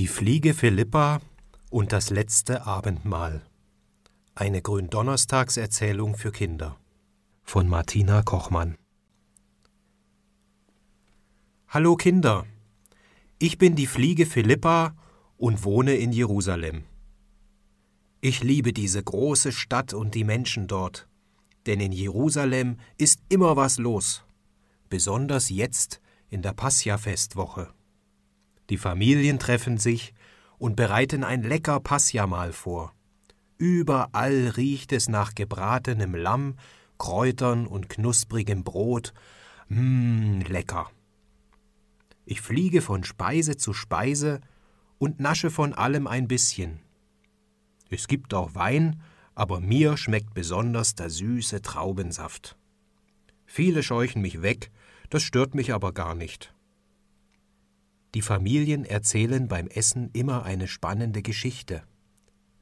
Die Fliege Philippa und das letzte Abendmahl. Eine Gründonnerstagserzählung für Kinder. Von Martina Kochmann. Hallo Kinder. Ich bin die Fliege Philippa und wohne in Jerusalem. Ich liebe diese große Stadt und die Menschen dort, denn in Jerusalem ist immer was los, besonders jetzt in der Passia-Festwoche. Die Familien treffen sich und bereiten ein lecker Passiamahl vor. Überall riecht es nach gebratenem Lamm, Kräutern und knusprigem Brot. Mmm, lecker. Ich fliege von Speise zu Speise und nasche von allem ein bisschen. Es gibt auch Wein, aber mir schmeckt besonders der süße Traubensaft. Viele scheuchen mich weg, das stört mich aber gar nicht. Die Familien erzählen beim Essen immer eine spannende Geschichte,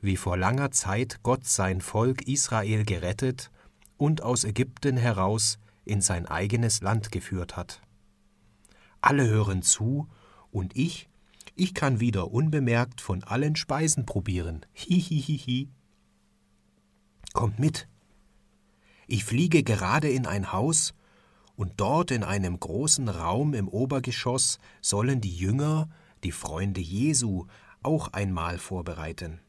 wie vor langer Zeit Gott sein Volk Israel gerettet und aus Ägypten heraus in sein eigenes Land geführt hat. Alle hören zu, und ich, ich kann wieder unbemerkt von allen Speisen probieren. Hihihihi. Kommt mit. Ich fliege gerade in ein Haus, und dort in einem großen Raum im Obergeschoss sollen die Jünger, die Freunde Jesu, auch einmal vorbereiten.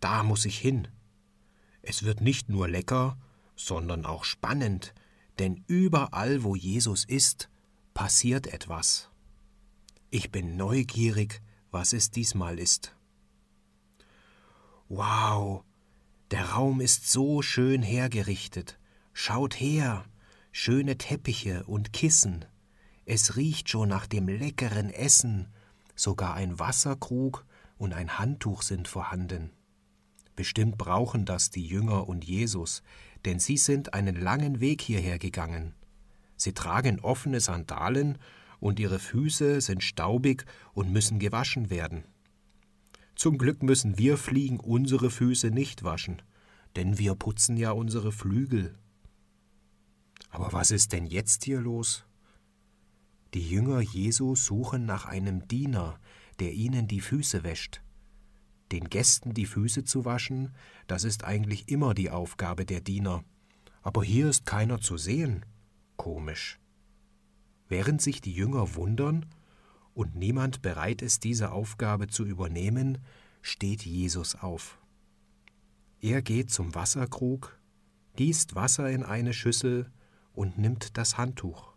Da muss ich hin. Es wird nicht nur lecker, sondern auch spannend, denn überall, wo Jesus ist, passiert etwas. Ich bin neugierig, was es diesmal ist. Wow, der Raum ist so schön hergerichtet. Schaut her, schöne Teppiche und Kissen. Es riecht schon nach dem leckeren Essen. Sogar ein Wasserkrug und ein Handtuch sind vorhanden. Bestimmt brauchen das die Jünger und Jesus, denn sie sind einen langen Weg hierher gegangen. Sie tragen offene Sandalen und ihre Füße sind staubig und müssen gewaschen werden. Zum Glück müssen wir Fliegen unsere Füße nicht waschen, denn wir putzen ja unsere Flügel. Aber was ist denn jetzt hier los? Die Jünger Jesu suchen nach einem Diener, der ihnen die Füße wäscht. Den Gästen die Füße zu waschen, das ist eigentlich immer die Aufgabe der Diener. Aber hier ist keiner zu sehen. Komisch. Während sich die Jünger wundern und niemand bereit ist, diese Aufgabe zu übernehmen, steht Jesus auf. Er geht zum Wasserkrug, gießt Wasser in eine Schüssel und nimmt das Handtuch.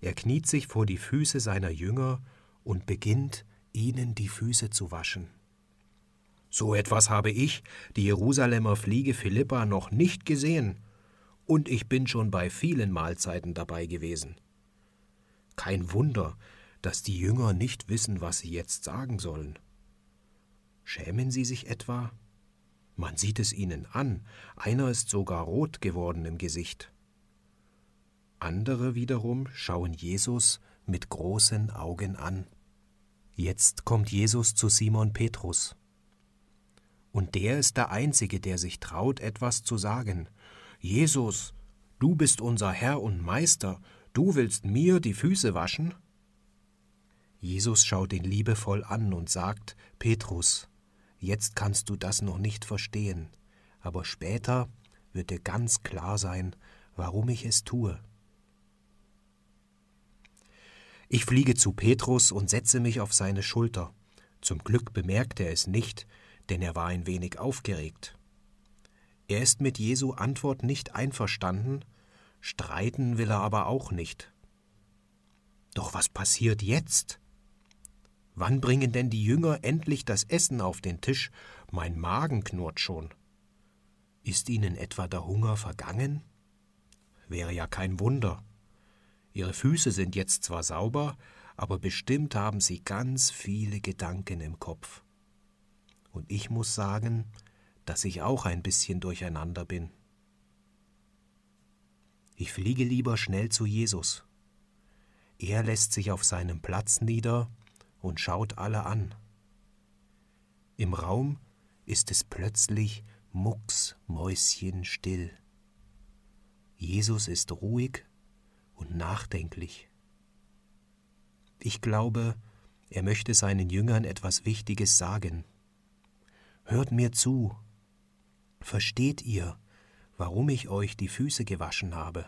Er kniet sich vor die Füße seiner Jünger und beginnt, ihnen die Füße zu waschen. So etwas habe ich, die Jerusalemer Fliege Philippa, noch nicht gesehen, und ich bin schon bei vielen Mahlzeiten dabei gewesen. Kein Wunder, dass die Jünger nicht wissen, was sie jetzt sagen sollen. Schämen sie sich etwa? Man sieht es ihnen an, einer ist sogar rot geworden im Gesicht. Andere wiederum schauen Jesus mit großen Augen an. Jetzt kommt Jesus zu Simon Petrus. Und der ist der Einzige, der sich traut, etwas zu sagen. Jesus, du bist unser Herr und Meister, du willst mir die Füße waschen? Jesus schaut ihn liebevoll an und sagt, Petrus, jetzt kannst du das noch nicht verstehen, aber später wird dir ganz klar sein, warum ich es tue. Ich fliege zu Petrus und setze mich auf seine Schulter. Zum Glück bemerkt er es nicht, denn er war ein wenig aufgeregt. Er ist mit Jesu Antwort nicht einverstanden, streiten will er aber auch nicht. Doch was passiert jetzt? Wann bringen denn die Jünger endlich das Essen auf den Tisch? Mein Magen knurrt schon. Ist ihnen etwa der Hunger vergangen? Wäre ja kein Wunder. Ihre Füße sind jetzt zwar sauber, aber bestimmt haben sie ganz viele Gedanken im Kopf. Und ich muss sagen, dass ich auch ein bisschen durcheinander bin. Ich fliege lieber schnell zu Jesus. Er lässt sich auf seinem Platz nieder und schaut alle an. Im Raum ist es plötzlich mucksmäuschenstill. Jesus ist ruhig nachdenklich. Ich glaube, Er möchte seinen Jüngern etwas Wichtiges sagen. Hört mir zu. Versteht ihr, warum ich euch die Füße gewaschen habe?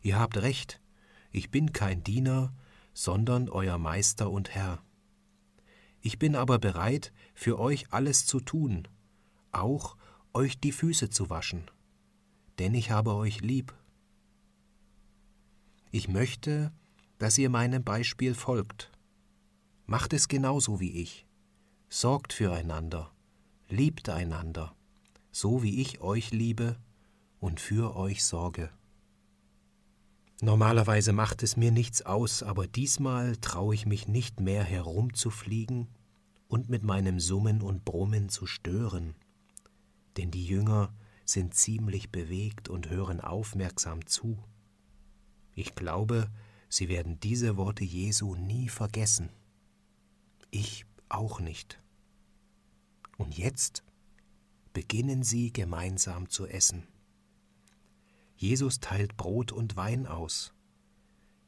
Ihr habt recht, ich bin kein Diener, sondern euer Meister und Herr. Ich bin aber bereit, für euch alles zu tun, auch euch die Füße zu waschen, denn ich habe euch lieb. Ich möchte, dass ihr meinem Beispiel folgt. Macht es genauso wie ich. Sorgt füreinander, liebt einander, so wie ich euch liebe und für euch sorge. Normalerweise macht es mir nichts aus, aber diesmal traue ich mich nicht mehr herumzufliegen und mit meinem Summen und Brummen zu stören, denn die Jünger sind ziemlich bewegt und hören aufmerksam zu. Ich glaube, sie werden diese Worte Jesu nie vergessen. Ich auch nicht. Und jetzt beginnen sie gemeinsam zu essen. Jesus teilt Brot und Wein aus.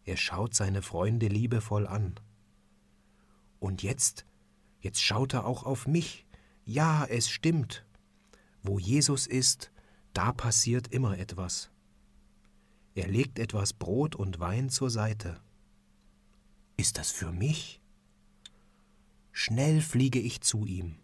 Er schaut seine Freunde liebevoll an. Und jetzt, jetzt schaut er auch auf mich. Ja, es stimmt. Wo Jesus ist, da passiert immer etwas. Er legt etwas Brot und Wein zur Seite. Ist das für mich? Schnell fliege ich zu ihm.